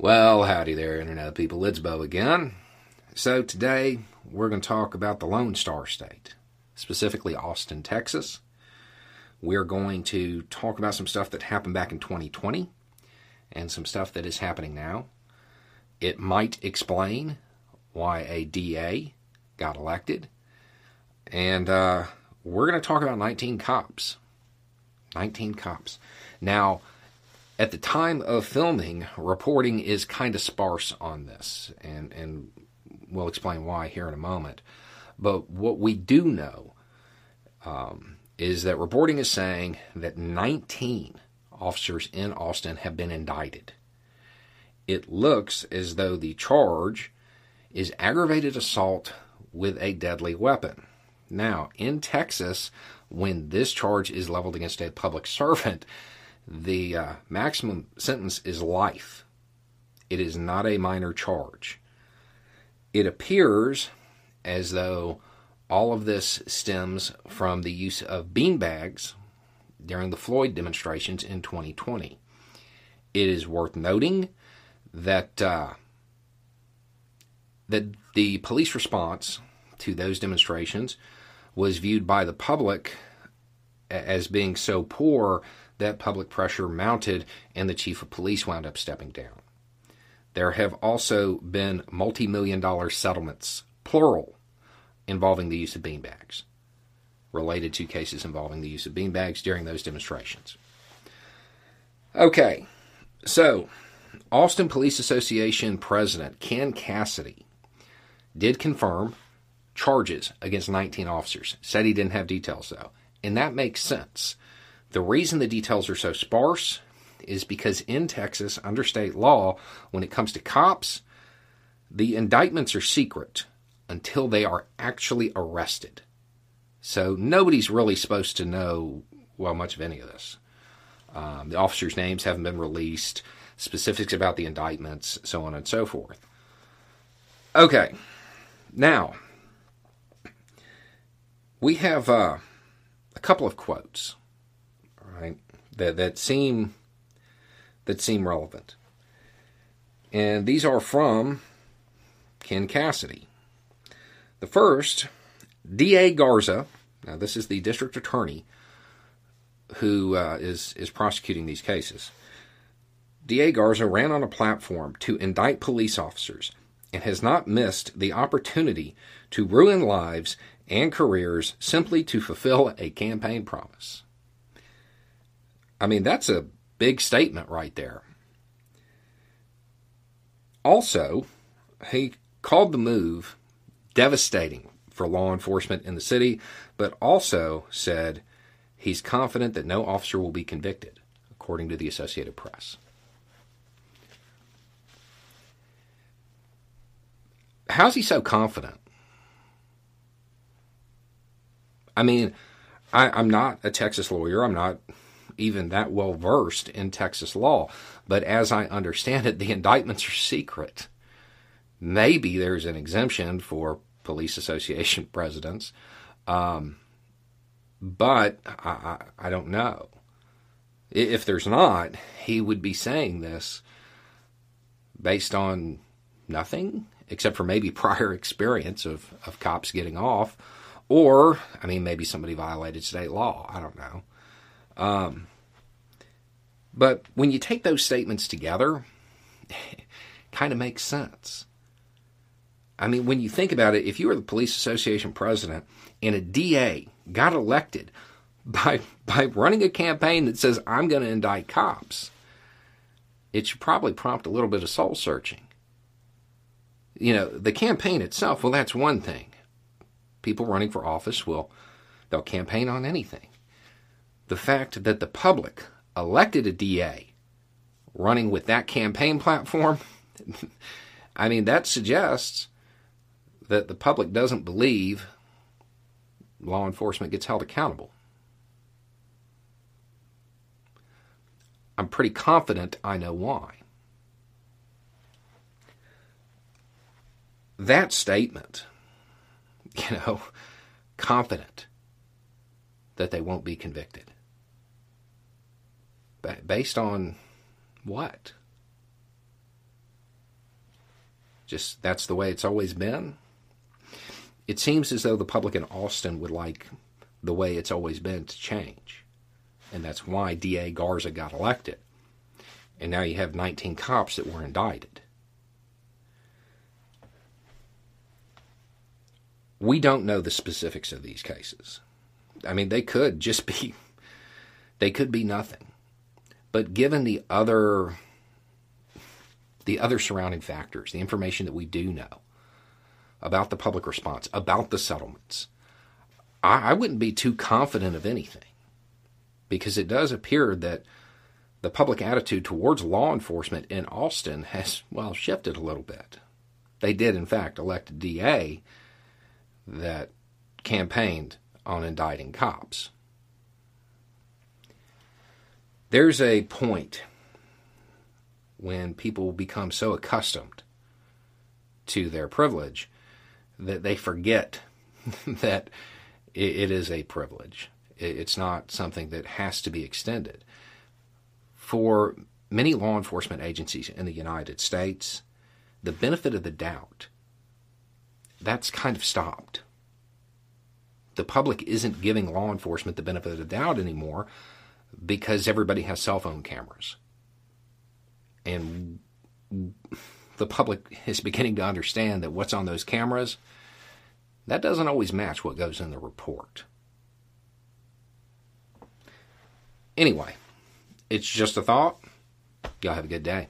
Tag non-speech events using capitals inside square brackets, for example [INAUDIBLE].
Well, howdy there, Internet people. It's Beau again. So, today we're going to talk about the Lone Star State, specifically Austin, Texas. We're going to talk about some stuff that happened back in 2020 and some stuff that is happening now. It might explain why a DA got elected. And uh, we're going to talk about 19 cops. 19 cops. Now, at the time of filming, reporting is kind of sparse on this, and, and we'll explain why here in a moment. But what we do know um, is that reporting is saying that 19 officers in Austin have been indicted. It looks as though the charge is aggravated assault with a deadly weapon. Now, in Texas, when this charge is leveled against a public servant, the uh, maximum sentence is life. It is not a minor charge. It appears as though all of this stems from the use of beanbags during the Floyd demonstrations in 2020. It is worth noting that uh, that the police response to those demonstrations was viewed by the public as being so poor that public pressure mounted and the chief of police wound up stepping down. There have also been multi million dollar settlements, plural, involving the use of beanbags, related to cases involving the use of beanbags during those demonstrations. Okay, so Austin Police Association President Ken Cassidy did confirm charges against 19 officers, said he didn't have details though. And that makes sense the reason the details are so sparse is because in Texas, under state law, when it comes to cops, the indictments are secret until they are actually arrested. So nobody's really supposed to know, well, much of any of this. Um, the officers' names haven't been released, specifics about the indictments, so on and so forth. Okay, now we have uh, a couple of quotes right? That that seem that seem relevant. And these are from Ken Cassidy. The first, D.A. Garza. Now, this is the district attorney who uh, is is prosecuting these cases. D.A. Garza ran on a platform to indict police officers and has not missed the opportunity to ruin lives and careers simply to fulfill a campaign promise. I mean, that's a big statement right there. Also, he called the move devastating for law enforcement in the city, but also said he's confident that no officer will be convicted, according to the Associated Press. How's he so confident? I mean, I, am not a Texas lawyer. I'm not even that well versed in Texas law. But as I understand it, the indictments are secret. Maybe there's an exemption for police association [LAUGHS] presidents, um, but I, I, I don't know. If there's not, he would be saying this based on nothing except for maybe [LAUGHS] prior experience of, of cops getting off. Or, I mean, maybe somebody violated state law. I don't know. Um, but when you take those statements together, [LAUGHS] kind of makes sense. I mean, when you think about it, if you were the police association president and a DA got elected [LAUGHS] by by running a campaign that says I'm going to indict cops, it should probably prompt a little bit of soul searching. You know, the campaign itself, well, that's one thing. People running for office will they'll campaign on anything the fact that the public elected a DA running with that campaign platform, [LAUGHS] I mean, that suggests that the public doesn't believe law enforcement gets held accountable. I'm pretty confident I know why. That statement, [LAUGHS] you know, confident that they won't be convicted based on what? Just that's the way it's always been. It seems as though the public in Austin would like the way it's always been to change. And that's why DA Garza got elected. And now you have 19 cops that were indicted. We don't know the specifics of these cases. I mean, they could just be, [LAUGHS] they could be nothing. But given the other, the other surrounding factors, the information that we do know about the public response, about the settlements, I, I wouldn't be too confident of anything because it does appear that the public attitude towards law enforcement in Austin has, well, shifted a little bit. They did, in fact, elect a DA that campaigned on indicting cops. There's a point when people become so accustomed to their privilege that they forget [LAUGHS] that it is a privilege. It's not something that has to be extended. For many law enforcement agencies in the United States, the benefit of the doubt that's kind of stopped. The public isn't giving law enforcement the benefit of the doubt anymore because everybody has cell phone cameras. And the public is beginning to understand that what's on those cameras that doesn't always match what goes in the report. Anyway, it's just a thought. Y'all have a good day.